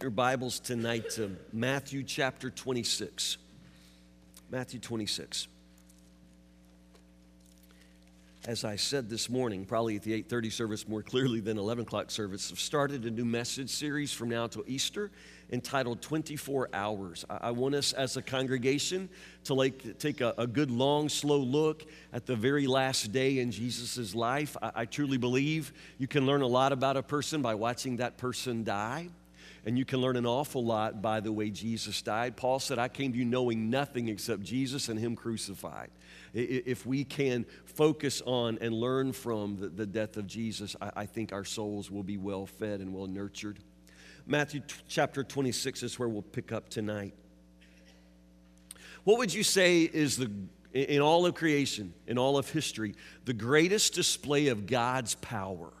your Bibles tonight to Matthew chapter 26. Matthew 26. As I said this morning, probably at the 8:30 service more clearly than 11 o'clock service, I've started a new message series from now till Easter entitled 24 Hours. I, want us as a congregation to like, take a, good, long, slow look at the very last day in Jesus' life. I truly believe you can learn a lot about a person by watching that person die. And you can learn an awful lot by the way Jesus died. Paul said, I came to you knowing nothing except Jesus and Him crucified. If we can focus on and learn from the, death of Jesus, I think our souls will be well fed and well nurtured. Matthew chapter 26 is where we'll pick up tonight. What would you say is the in all of creation, in all of history, the greatest display of God's power?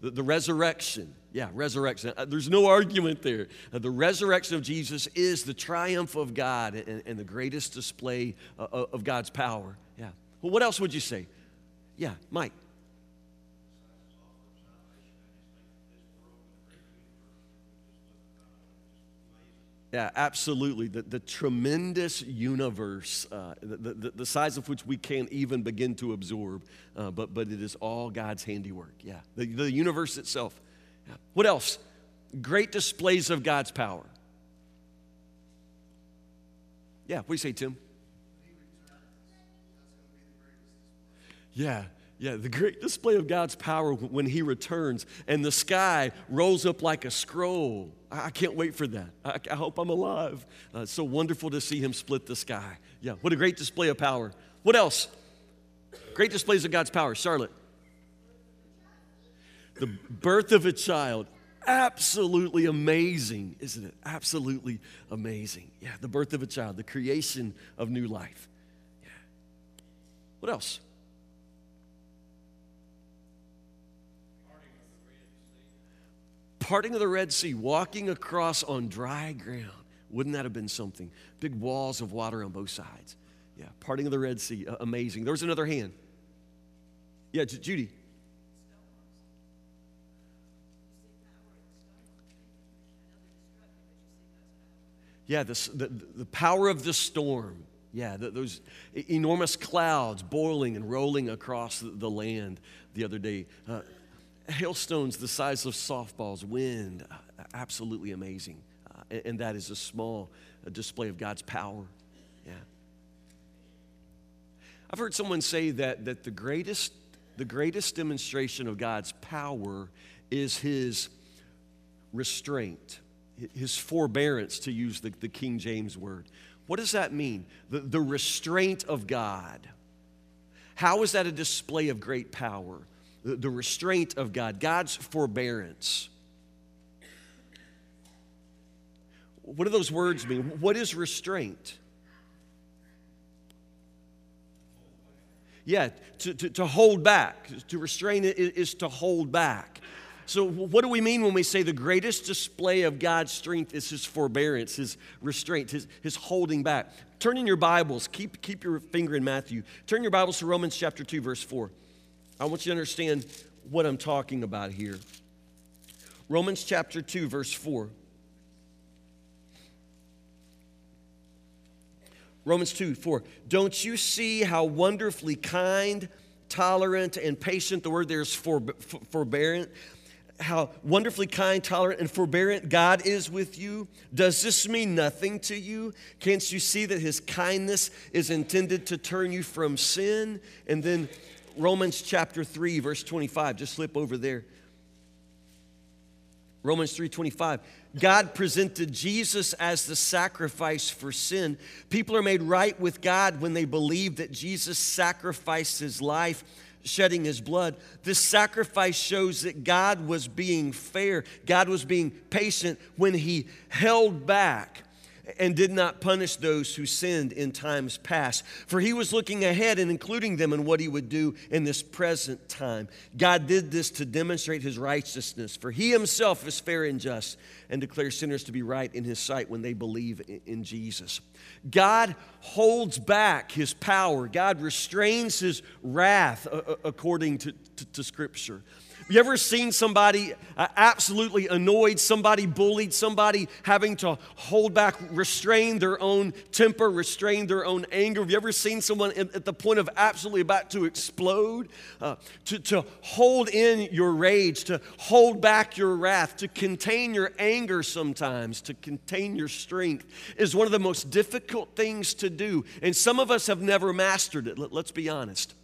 The, the resurrection. Yeah, resurrection. Uh, there's no argument there. Uh, the resurrection of Jesus is the triumph of God and, and the greatest display uh, of God's power. Yeah. Well, what else would you say? Yeah, Mike. Yeah, absolutely. The, the tremendous universe, uh, the, the, the, size of which we can't even begin to absorb, uh, but, but it is all God's handiwork. Yeah, the, the universe itself. Yeah. What else? Great displays of God's power. Yeah, what do you say, Tim? Yeah, yeah, the great display of God's power when He returns and the sky rolls up like a scroll. I can't wait for that. I, I hope I'm alive. Uh, it's so wonderful to see Him split the sky. Yeah, what a great display of power. What else? Great displays of God's power. Charlotte. The birth of a child. Absolutely amazing, isn't it? Absolutely amazing. Yeah, the birth of a child, the creation of new life. Yeah. What else? Parting of the Red Sea, walking across on dry ground. Wouldn't that have been something? Big walls of water on both sides. Yeah, parting of the Red Sea, amazing. There was another hand. Yeah, J- Judy. Yeah, the, the, the power of the storm. Yeah, the, those enormous clouds boiling and rolling across the, the land the other day. Uh, hailstones the size of softballs, wind, uh, absolutely amazing. Uh, and, that is a small uh, display of God's power. Yeah. I've heard someone say that, that the, greatest, the greatest demonstration of God's power is his restraint, his forbearance, to use the, the King James word. What does that mean? The, the restraint of God. How is that a display of great power? The, restraint of God, God's forbearance. What do those words mean? What is restraint? Yeah, to, to, to hold back. To restrain is, is to hold back. So, what do we mean when we say the greatest display of God's strength is his forbearance, his restraint, his, his holding back? Turn in your Bibles, keep, keep your finger in Matthew. Turn your Bibles to Romans chapter 2, verse 4. I want you to understand what I'm talking about here. Romans chapter 2, verse 4. Romans 2, 4. Don't you see how wonderfully kind, tolerant, and patient, the word there is for, for, forbearant, how wonderfully kind, tolerant, and forbearant God is with you? Does this mean nothing to you? Can't you see that His kindness is intended to turn you from sin? And then Romans chapter 3, verse 25. Just slip over there. Romans 3:25 God presented Jesus as the sacrifice for sin. People are made right with God when they believe that Jesus sacrificed his life, shedding his blood. This sacrifice shows that God was being fair. God was being patient when he held back and did not punish those who sinned in times past. For he was looking ahead and including them in what he would do in this present time. God did this to demonstrate his righteousness, for he himself is fair and just and declares sinners to be right in his sight when they believe in Jesus. God holds back his power, God restrains his wrath according to, to, to Scripture. You ever seen somebody uh, absolutely annoyed, somebody bullied, somebody having to hold back, restrain their own temper, restrain their own anger? Have you ever seen someone at the point of absolutely about to explode? Uh, to, to hold in your rage, to hold back your wrath, to contain your anger sometimes, to contain your strength is one of the most difficult things to do. And some of us have never mastered it, let's be honest.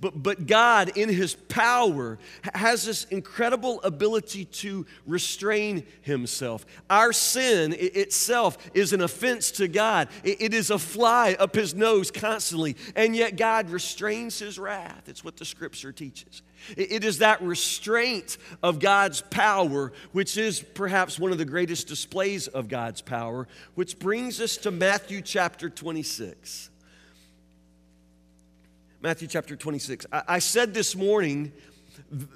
But, but God, in His power, has this incredible ability to restrain Himself. Our sin itself is an offense to God, it is a fly up His nose constantly, and yet God restrains His wrath. It's what the Scripture teaches. It is that restraint of God's power, which is perhaps one of the greatest displays of God's power, which brings us to Matthew chapter 26. Matthew chapter 26. I, I said this morning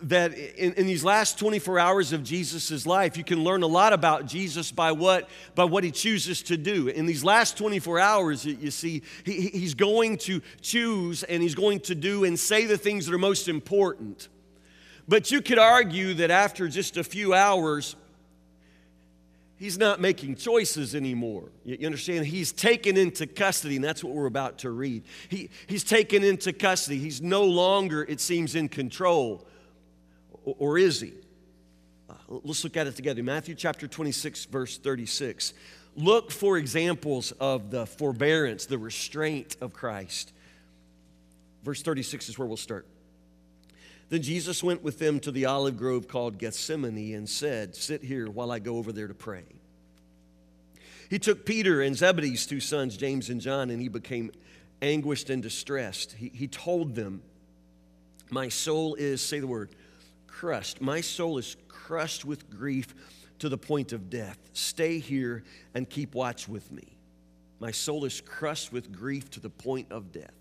that in, in, these last 24 hours of Jesus' life, you can learn a lot about Jesus by what, by what he chooses to do. In these last 24 hours, you see, he, he's going to choose and he's going to do and say the things that are most important. But you could argue that after just a few hours, he's not making choices anymore. You understand? He's taken into custody, and that's what we're about to read. He, he's taken into custody. He's no longer, it seems, in control. Or, or is he? Uh, let's look at it together. Matthew chapter 26, verse 36. Look for examples of the forbearance, the restraint of Christ. Verse 36 is where we'll start. Then Jesus went with them to the olive grove called Gethsemane and said, Sit here while I go over there to pray. He took Peter and Zebedee's two sons, James and John, and he became anguished and distressed. He, he told them, My soul is, say the word, crushed. My soul is crushed with grief to the point of death. Stay here and keep watch with me. My soul is crushed with grief to the point of death.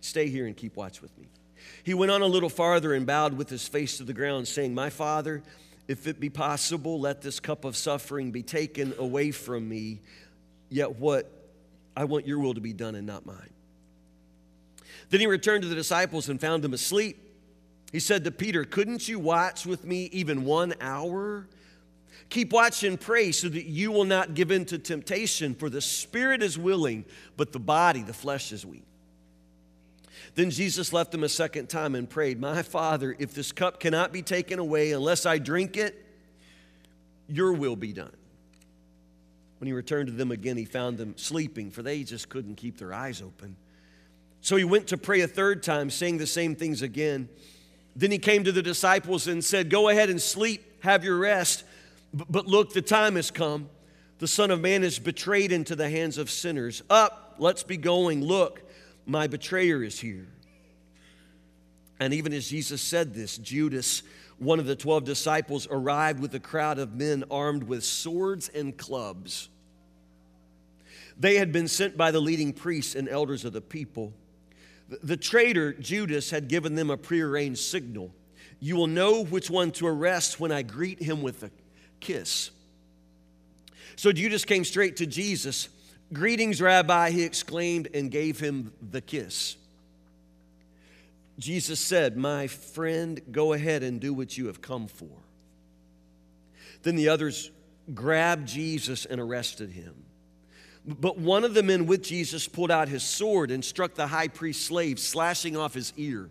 Stay here and keep watch with me. He went on a little farther and bowed with his face to the ground, saying, My Father, if it be possible, let this cup of suffering be taken away from me. Yet what I want your will to be done and not mine. Then he returned to the disciples and found them asleep. He said to Peter, Couldn't you watch with me even one hour? Keep watch and pray so that you will not give in to temptation, for the spirit is willing, but the body, the flesh is weak. Then Jesus left them a second time and prayed, My Father, if this cup cannot be taken away unless I drink it, your will be done. When he returned to them again, he found them sleeping, for they just couldn't keep their eyes open. So he went to pray a third time, saying the same things again. Then he came to the disciples and said, Go ahead and sleep, have your rest. But look, the time has come. The Son of Man is betrayed into the hands of sinners. Up, let's be going. Look, my betrayer is here. And even as Jesus said this, Judas, one of the 12 disciples, arrived with a crowd of men armed with swords and clubs. They had been sent by the leading priests and elders of the people. The traitor, Judas, had given them a prearranged signal. You will know which one to arrest when I greet him with a kiss. So Judas came straight to Jesus Greetings, Rabbi, he exclaimed and gave him the kiss. Jesus said, My friend, go ahead and do what you have come for. Then the others grabbed Jesus and arrested him. But one of the men with Jesus pulled out his sword and struck the high priest's slave, slashing off his ear.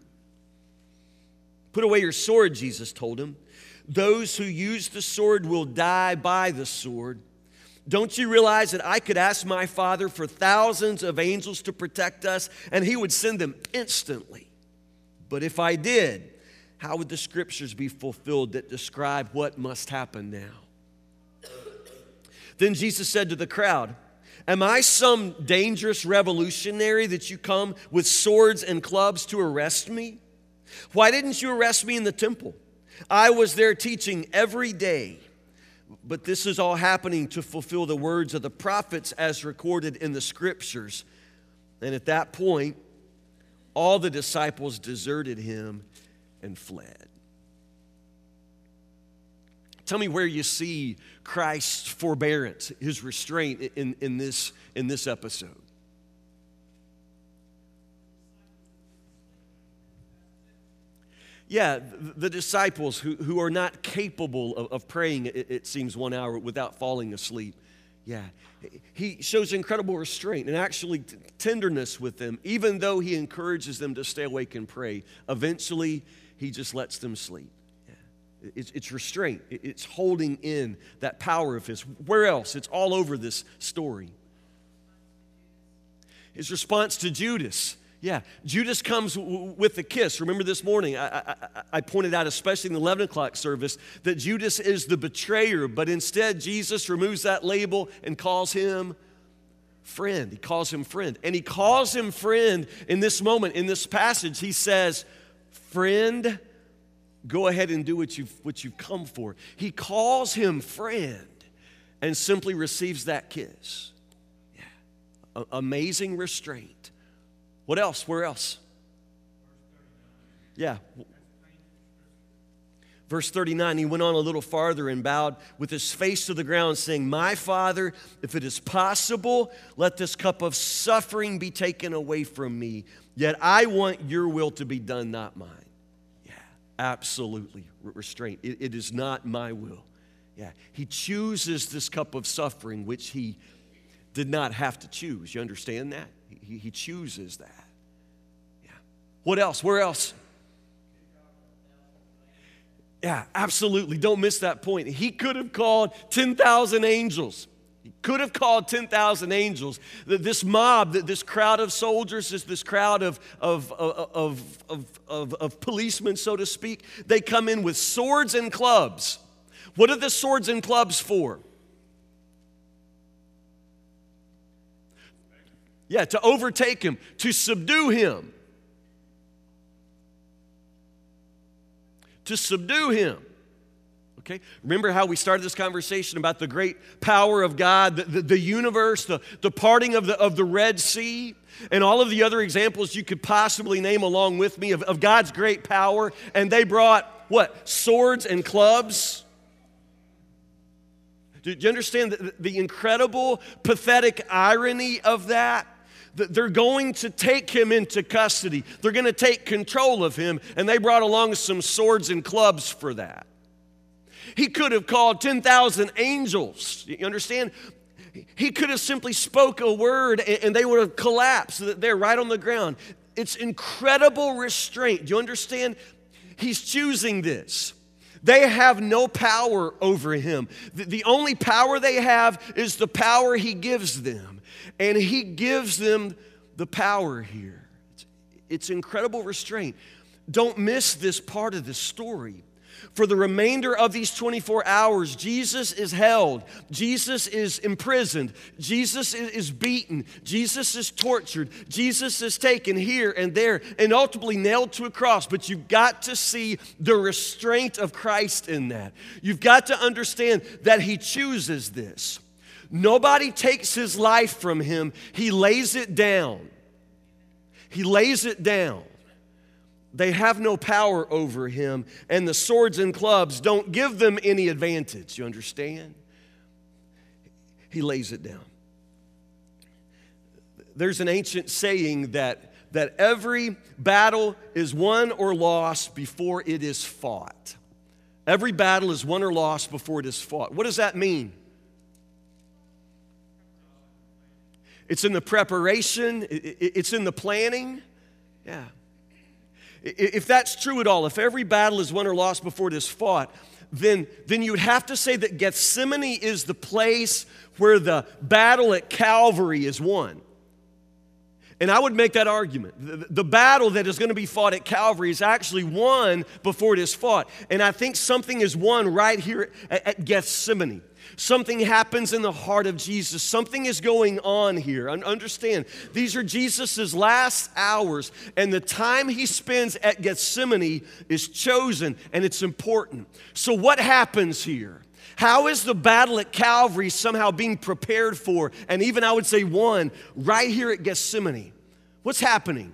Put away your sword, Jesus told him. Those who use the sword will die by the sword. Don't you realize that I could ask my Father for thousands of angels to protect us and He would send them instantly? But if I did, how would the scriptures be fulfilled that describe what must happen now? Then Jesus said to the crowd, Am I some dangerous revolutionary that you come with swords and clubs to arrest me? Why didn't you arrest me in the temple? I was there teaching every day but this is all happening to fulfill the words of the prophets as recorded in the scriptures. And at that point, all the disciples deserted him and fled. Tell me where you see Christ's forbearance, his restraint in, in, this, in this episode. Yeah, the disciples who, who are not capable of, of praying, it, it seems, one hour without falling asleep. Yeah, he shows incredible restraint and actually tenderness with them, even though he encourages them to stay awake and pray. Eventually, he just lets them sleep. Yeah. It's, it's restraint, it's holding in that power of his. Where else? It's all over this story. His response to Judas. Yeah, Judas comes w- with a kiss. Remember this morning, I, I, I, pointed out, especially in the 11 o'clock service, that Judas is the betrayer, but instead Jesus removes that label and calls him friend. He calls him friend. And he calls him friend in this moment, in this passage. He says, Friend, go ahead and do what you've, what you've come for. He calls him friend and simply receives that kiss. Yeah. A- amazing restraint. What else? Where else? Yeah. Verse 39, he went on a little farther and bowed with his face to the ground, saying, My Father, if it is possible, let this cup of suffering be taken away from me. Yet I want your will to be done, not mine. Yeah, absolutely. Restraint. it, it is not my will. Yeah, he chooses this cup of suffering, which he did not have to choose. You understand that? He, chooses that. Yeah. What else? Where else? Yeah, absolutely. Don't miss that point. He could have called 10,000 angels. He could have called 10,000 angels. This mob, this crowd of soldiers, this, crowd of, of, of, of, of policemen, so to speak, they come in with swords and clubs. What are the swords and clubs for? Yeah, to overtake him, to subdue him. To subdue him. Okay? Remember how we started this conversation about the great power of God, the, the, the, universe, the, the parting of the, of the Red Sea, and all of the other examples you could possibly name along with me of, of God's great power. And they brought what? Swords and clubs. Do you understand the, the incredible, pathetic irony of that? They're going to take him into custody. They're going to take control of him, and they brought along some swords and clubs for that. He could have called 10,000 angels. You understand? He could have simply spoke a word and they would have collapsed. They're right on the ground. It's incredible restraint. Do you understand? He's choosing this. They have no power over him. The only power they have is the power he gives them. And he gives them the power here. It's, it's incredible restraint. Don't miss this part of the story. For the remainder of these 24 hours, Jesus is held. Jesus is imprisoned. Jesus is beaten. Jesus is tortured. Jesus is taken here and there and ultimately nailed to a cross. But you've got to see the restraint of Christ in that. You've got to understand that He chooses this. Nobody takes His life from Him, He lays it down. He lays it down. They have no power over him, and the swords and clubs don't give them any advantage. You understand? He lays it down. There's an ancient saying that, that every battle is won or lost before it is fought. Every battle is won or lost before it is fought. What does that mean? It's in the preparation, it's in the planning. Yeah. If that's true at all, if every battle is won or lost before it is fought, then, then you would have to say that Gethsemane is the place where the battle at Calvary is won. And I would make that argument. The, the, battle that is going to be fought at Calvary is actually won before it is fought. And I think something is won right here at, at Gethsemane. Something happens in the heart of Jesus. Something is going on here. Understand, these are Jesus' last hours, and the time he spends at Gethsemane is chosen and it's important. So, what happens here? How is the battle at Calvary somehow being prepared for, and even I would say won, right here at Gethsemane? What's happening?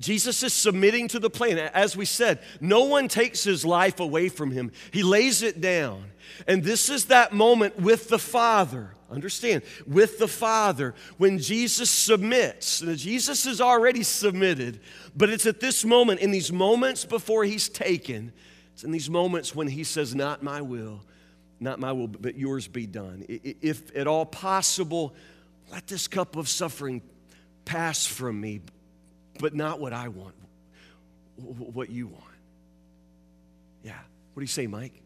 Jesus is submitting to the plan. As we said, no one takes his life away from him, he lays it down. And this is that moment with the Father. understand, with the Father, when Jesus submits, Jesus is already submitted, but it's at this moment, in these moments before he's taken, it's in these moments when he says, Not my will, not my will, but yours be done. If at all possible, let this cup of suffering pass from me, but not what I want, what you want. Yeah. What do you say, Mike?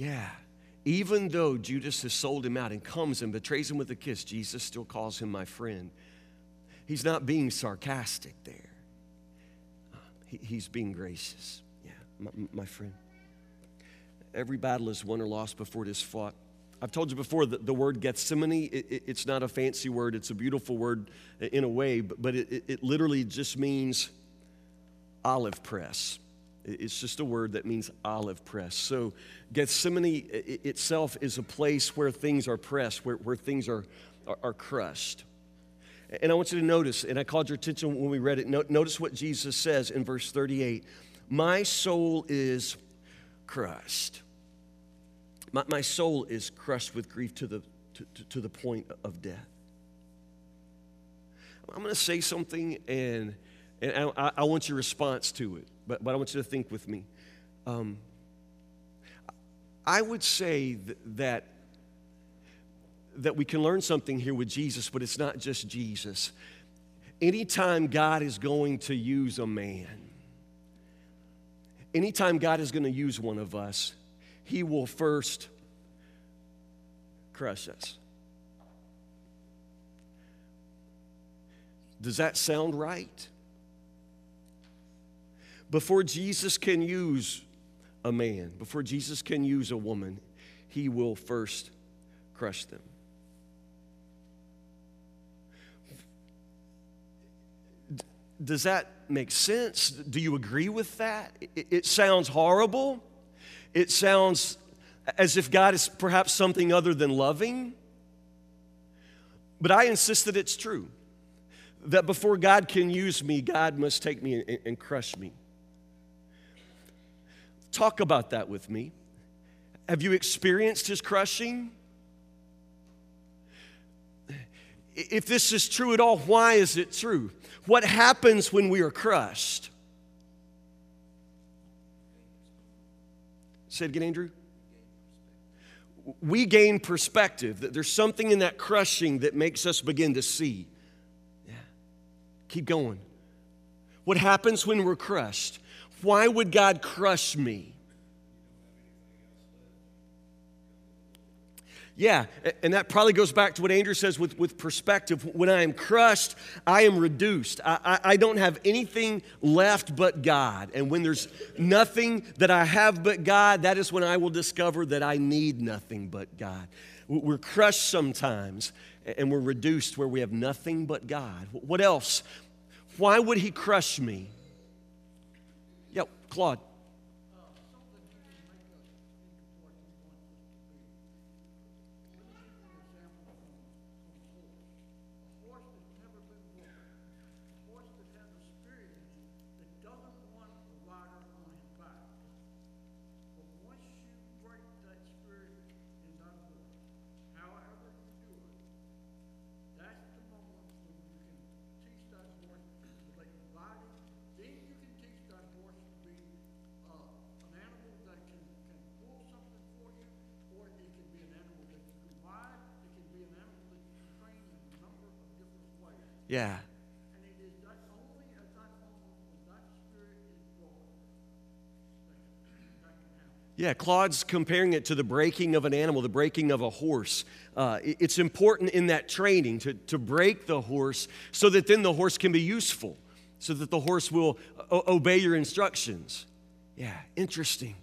Yeah. Even though Judas has sold him out and comes and betrays him with a kiss, Jesus still calls him my friend. He's not being sarcastic there, he, he's being gracious. Yeah, my, my friend. Every battle is won or lost before it is fought. I've told you before that the word Gethsemane, it, it, it's not a fancy word, it's a beautiful word in a way, but, but it, it literally just means olive press. It's just a word that means olive press. So, Gethsemane itself is a place where things are pressed, where, where things are, are, are crushed. And I want you to notice, and I called your attention when we read it, notice what Jesus says in verse 38 My soul is crushed. My, my soul is crushed with grief to the, to, to, to the point of death. I'm going to say something, and, and I, I, want your response to it, but, but I want you to think with me. Um, I would say that, that we can learn something here with Jesus, but it's not just Jesus. Anytime God is going to use a man, anytime God is going to use one of us, He will first crush us. Does that sound right? Before Jesus can use a man, before Jesus can use a woman, he will first crush them. Does that make sense? Do you agree with that? It, sounds horrible. It sounds as if God is perhaps something other than loving. But I insist that it's true. That before God can use me, God must take me and, and crush me. Talk about that with me. Have you experienced his crushing? If this is true at all, why is it true? What happens when we are crushed? Say it again, Andrew. We gain perspective, that there's something in that crushing that makes us begin to see. Yeah. Keep going. What happens when we're crushed? Why would God crush me? Yeah, and that probably goes back to what Andrew says with, with perspective. When I am crushed, I am reduced. I, I, I, don't have anything left but God. And when there's nothing that I have but God, that is when I will discover that I need nothing but God. We're crushed sometimes, and we're reduced where we have nothing but God. What else? Why would He crush me? Yep, Claude. Yeah, Claude's comparing it to the breaking of an animal, the breaking of a horse. Uh, it's important in that training to, to break the horse so that then the horse can be useful, so that the horse will o- obey your instructions. Yeah, interesting.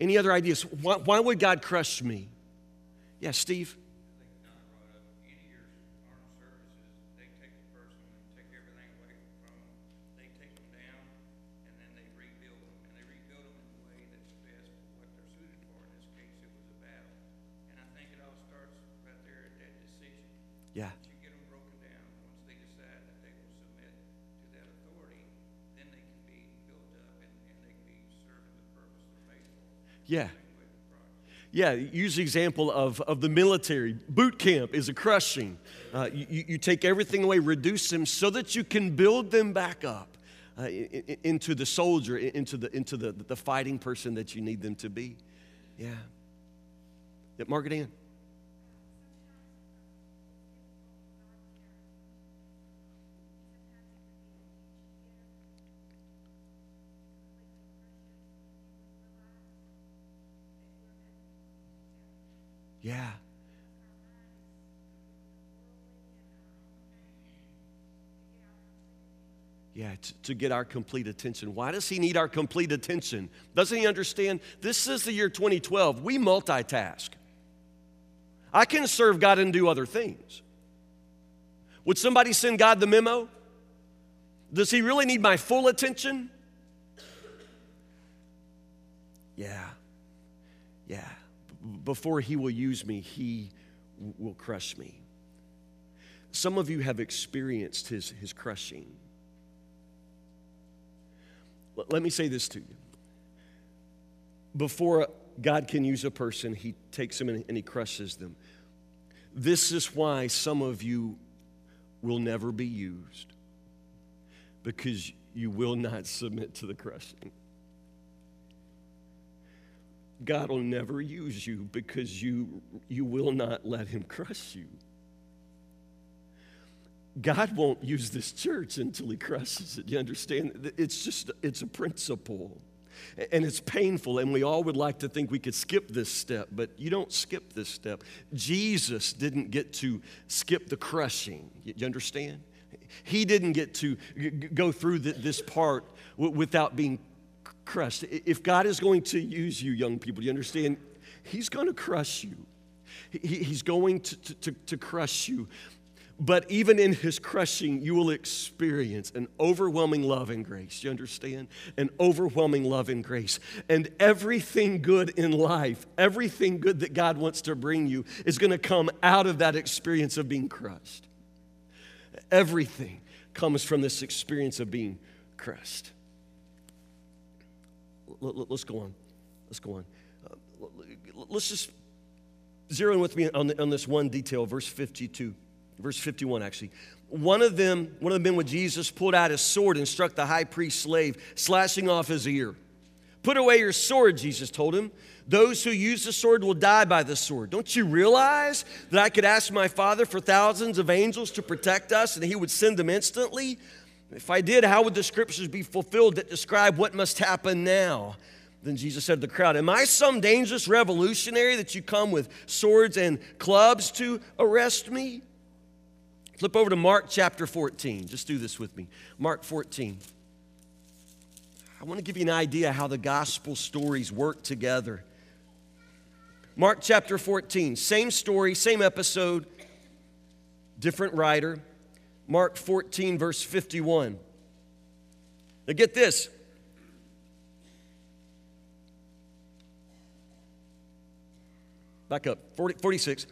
Any other ideas? Why, why would God crush me? Yeah, Steve? Yeah. Yeah, use the example of, of the military. Boot camp is a crushing. Uh, you, you take everything away, reduce them so that you can build them back up uh, into the soldier, into, the, into the, the fighting person that you need them to be. Yeah. Yeah, Margaret Ann. Yeah. Yeah, to, to get our complete attention. Why does he need our complete attention? Doesn't he understand? This is the year 2012. We multitask. I can serve God and do other things. Would somebody send God the memo? Does he really need my full attention? Yeah. Yeah. Before he will use me, he will crush me. Some of you have experienced his, his crushing. Let me say this to you. Before God can use a person, he takes them and he crushes them. This is why some of you will never be used because you will not submit to the crushing. God will never use you because you, you will not let him crush you. God won't use this church until he crushes it. You understand? It's just, it's a principle. And it's painful, and we all would like to think we could skip this step, but you don't skip this step. Jesus didn't get to skip the crushing. You understand? He didn't get to go through this part without being crushed. If God is going to use you, young people, you understand? He's going to crush you. He- He's going to, to, to crush you. But even in his crushing, you will experience an overwhelming love and grace. You understand? An overwhelming love and grace. And everything good in life, everything good that God wants to bring you, is going to come out of that experience of being crushed. Everything comes from this experience of being crushed. L- l- Let's go on. Let's go on. Uh, Let's just zero in with me on, the, on this one detail, verse 52, verse 51 actually. One of them, one of the men with Jesus pulled out his sword and struck the high priest's slave, slashing off his ear. Put away your sword, Jesus told him. Those who use the sword will die by the sword. Don't you realize that I could ask my Father for thousands of angels to protect us and he would send them instantly? If I did, how would the scriptures be fulfilled that describe what must happen now? Then Jesus said to the crowd, Am I some dangerous revolutionary that you come with swords and clubs to arrest me? Flip over to Mark chapter 14. Just do this with me. Mark 14. I want to give you an idea how the gospel stories work together. Mark chapter 14, same story, same episode, different writer. Mark 14, verse 51. Now get this. Back up, 40, 46.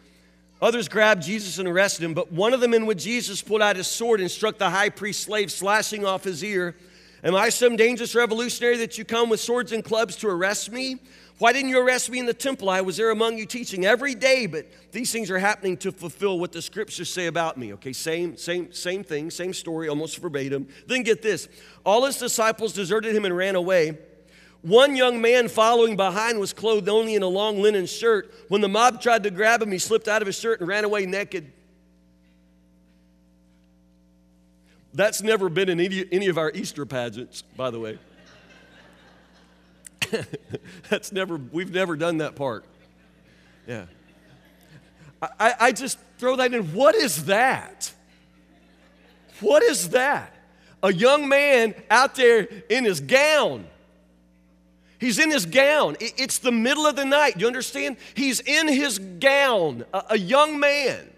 Others grabbed Jesus and arrested him, but one of the men with Jesus pulled out his sword and struck the high priest's slave, slashing off his ear. Am I some dangerous revolutionary that you come with swords and clubs to arrest me? Why didn't you arrest me in the temple? I was there among you teaching every day, but these things are happening to fulfill what the scriptures say about me. Okay, same, same, same thing, same story, almost verbatim. Then get this. All his disciples deserted him and ran away. One young man following behind was clothed only in a long linen shirt. When the mob tried to grab him, he slipped out of his shirt and ran away naked. That's never been in any, any of our Easter pageants, by the way. That's never, we've never done that part. Yeah. I, I, just throw that in. What is that? What is that? A young man out there in his gown. He's in his gown. It's the middle of the night. You understand? He's in his gown, a young man.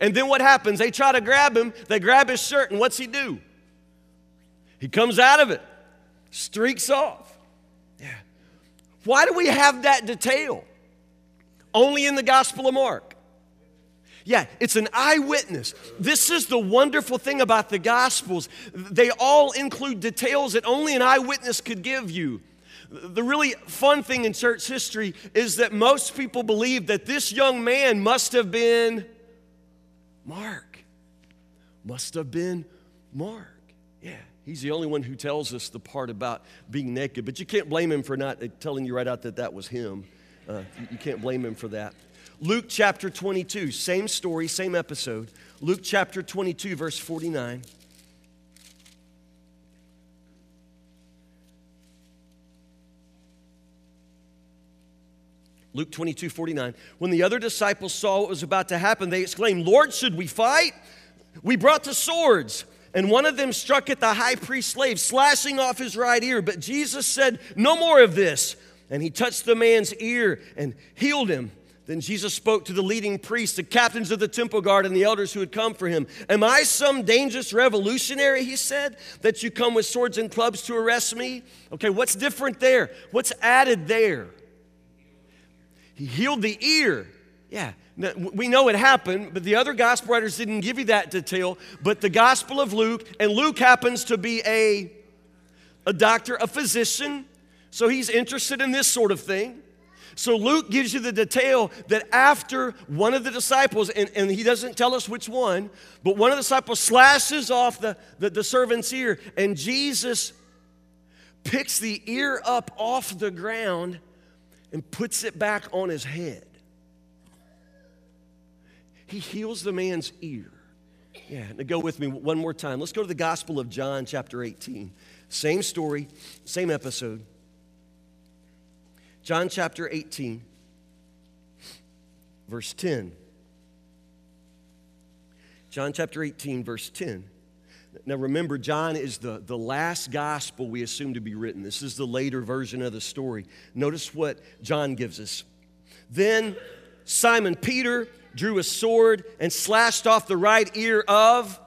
And then what happens? They try to grab him. They grab his shirt, and what's he do? He comes out of it, streaks off. Why do we have that detail? Only in the Gospel of Mark. Yeah, it's an eyewitness. This is the wonderful thing about the Gospels. They all include details that only an eyewitness could give you. The really fun thing in church history is that most people believe that this young man must have been Mark. Must have been Mark. He's the only one who tells us the part about being naked, but you can't blame him for not telling you right out that that was him. Uh, you can't blame him for that. Luke chapter 22, same story, same episode. Luke chapter 22, verse 49. Luke 22, 49. When the other disciples saw what was about to happen, they exclaimed, Lord, should we fight? We brought the swords. And one of them struck at the high priest's slave, slashing off his right ear. But Jesus said, No more of this. And he touched the man's ear and healed him. Then Jesus spoke to the leading priests, the captains of the temple guard, and the elders who had come for him. Am I some dangerous revolutionary, he said, that you come with swords and clubs to arrest me? Okay, what's different there? What's added there? He healed the ear. Yeah, we know it happened, but the other gospel writers didn't give you that detail. But the Gospel of Luke, and Luke happens to be a, a doctor, a physician, so he's interested in this sort of thing. So Luke gives you the detail that after one of the disciples, and, and he doesn't tell us which one, but one of the disciples slashes off the, the, the servant's ear, and Jesus picks the ear up off the ground and puts it back on his head. He heals the man's ear. Yeah, now go with me one more time. Let's go to the Gospel of John, chapter 18. Same story, same episode. John chapter 18, verse 10. John chapter 18, verse 10. Now remember, John is the, the last gospel we assume to be written. This is the later version of the story. Notice what John gives us. Then Simon Peter drew a sword and slashed off the right ear of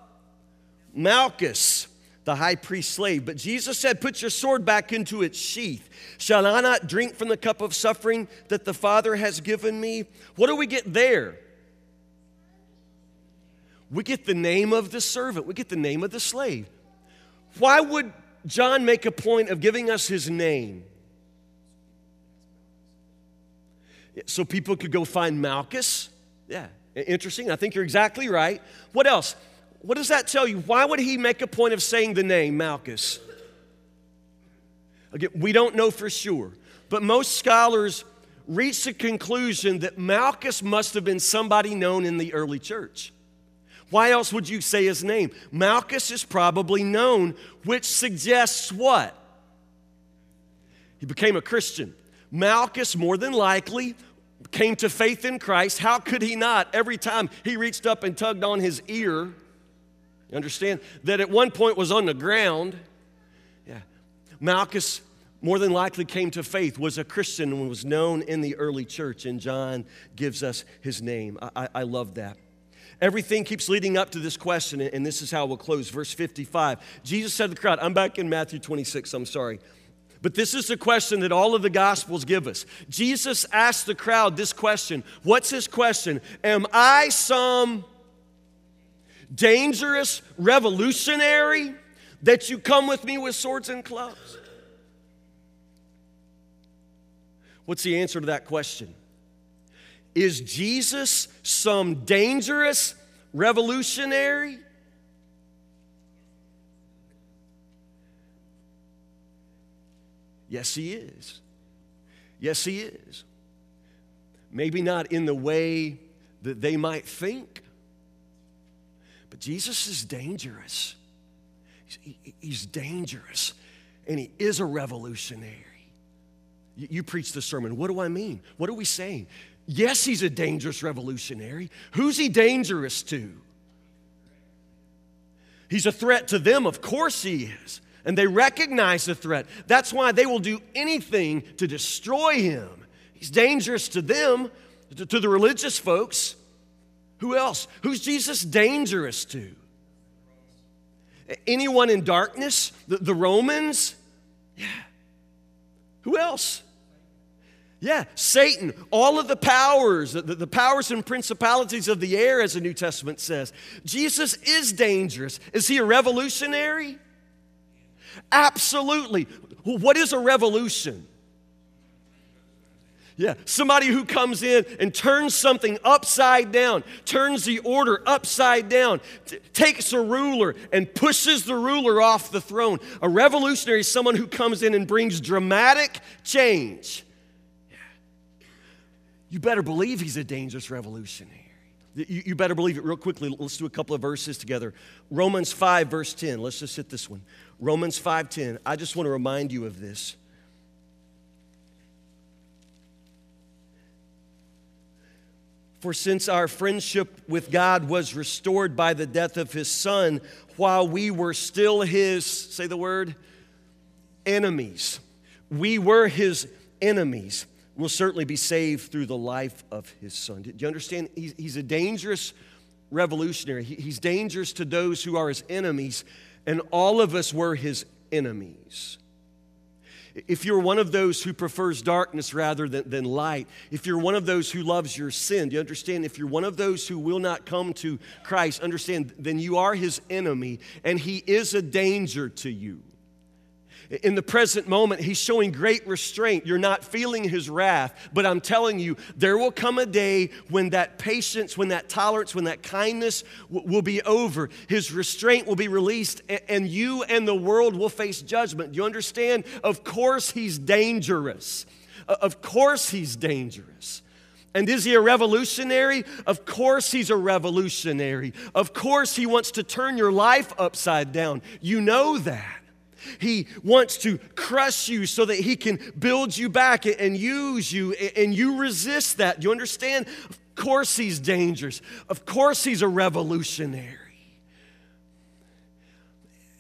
Malchus, the high priest's slave. But Jesus said, Put your sword back into its sheath. Shall I not drink from the cup of suffering that the Father has given me? What do we get there? we get the name of the servant, we get the name of the slave. Why would John make a point of giving us his name? So people could go find Malchus. Yeah, interesting. I think you're exactly right. What else? What does that tell you? Why would he make a point of saying the name Malchus? Again, we don't know for sure, but most scholars reach the conclusion that Malchus must have been somebody known in the early church. Why else would you say his name? Malchus is probably known, which suggests what? He became a Christian. Malchus, more than likely, came to faith in Christ. How could he not? Every time he reached up and tugged on his ear, you understand? That at one point was on the ground. Yeah. Malchus more than likely came to faith, was a Christian, and was known in the early church, and John gives us his name. I, I love that. Everything keeps leading up to this question, and this is how we'll close. Verse 55. Jesus said to the crowd, I'm back in Matthew 26, I'm sorry. But this is the question that all of the Gospels give us. Jesus asked the crowd this question What's his question? Am I some dangerous revolutionary that you come with me with swords and clubs? What's the answer to that question? Is Jesus some dangerous revolutionary? Yes, he is. Yes, he is. Maybe not in the way that they might think, but Jesus is dangerous. He's, dangerous, and he is a revolutionary. You, you preach the sermon. What do I mean? What are we saying? Yes, he's a dangerous revolutionary. Who's he dangerous to? He's a threat to them, of course he is. And they recognize the threat. That's why they will do anything to destroy him. He's dangerous to them, to the religious folks. Who else? Who's Jesus dangerous to? Anyone in darkness? The, the Romans? Yeah. Who else? Yeah, Satan, all of the powers, the, the, powers and principalities of the air, as the New Testament says. Jesus is dangerous. Is he a revolutionary? Absolutely. What is a revolution? Yeah, somebody who comes in and turns something upside down, turns the order upside down, t- takes a ruler and pushes the ruler off the throne. A revolutionary is someone who comes in and brings dramatic change. You better believe he's a dangerous revolutionary. You, you better believe it real quickly. Let's do a couple of verses together. Romans 5, verse 10. Let's just hit this one. Romans 5:10. I just want to remind you of this. For since our friendship with God was restored by the death of his son, while we were still his, say the word, enemies, we were his enemies, we'll certainly be saved through the life of his son. Do you understand? He's, he's a dangerous revolutionary. He, he's dangerous to those who are his enemies, and all of us were his enemies if you're one of those who prefers darkness rather than, than light, if you're one of those who loves your sin, do you understand? If you're one of those who will not come to Christ, understand, then you are his enemy and he is a danger to you. In the present moment, he's showing great restraint. You're not feeling his wrath, but I'm telling you, there will come a day when that patience, when that tolerance, when that kindness w- will be over. His restraint will be released, and you and the world will face judgment. You understand? Of course, he's dangerous. Of course, he's dangerous. And is he a revolutionary? Of course, he's a revolutionary. Of course, he wants to turn your life upside down. You know that. He wants to crush you so that he can build you back and use you, and you resist that. Do you understand? Of course, he's dangerous. Of course, he's a revolutionary.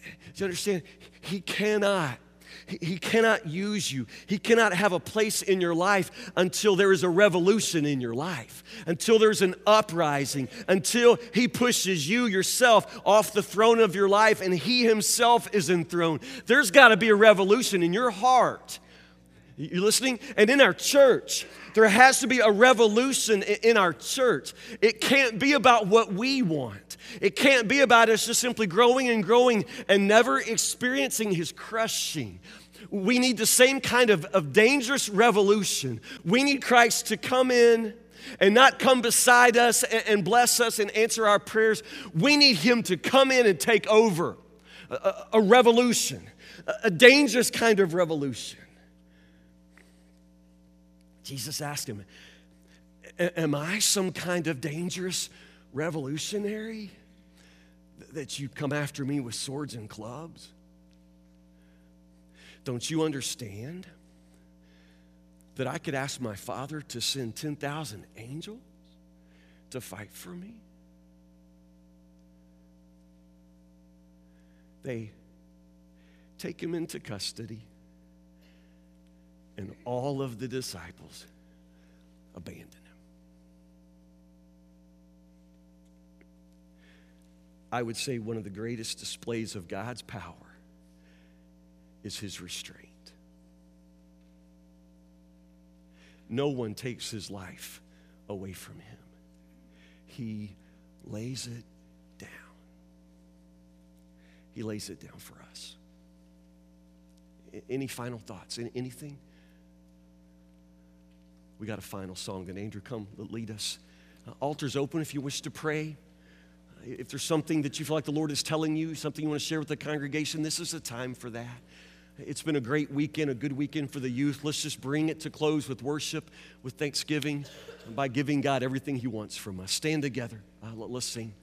Do you understand? He cannot he cannot use you. He cannot have a place in your life until there is a revolution in your life, until there's an uprising, until He pushes you yourself off the throne of your life and He Himself is enthroned. There's got to be a revolution in your heart. You listening? And in our church, there has to be a revolution in our church. It can't be about what we want. It can't be about us just simply growing and growing and never experiencing His crushing. We need the same kind of, of dangerous revolution. We need Christ to come in and not come beside us and, and bless us and answer our prayers. We need Him to come in and take over a, a, revolution, a, a dangerous kind of revolution. Jesus asked him, Am I some kind of dangerous revolutionary that you come after me with swords and clubs? Don't you understand that I could ask my father to send 10,000 angels to fight for me? They take him into custody and all of the disciples abandoned him. I would say one of the greatest displays of God's power is his restraint. No one takes his life away from him, he lays it down. He lays it down for us. Any final thoughts? Anything? We got a final song. Then, Andrew, come lead us. Uh, altar's open if you wish to pray. If there's something that you feel like the Lord is telling you, something you want to share with the congregation, this is a time for that. It's been a great weekend, a good weekend for the youth. Let's just bring it to close with worship, with thanksgiving, by giving God everything He wants from us. Stand together. Uh, let's sing.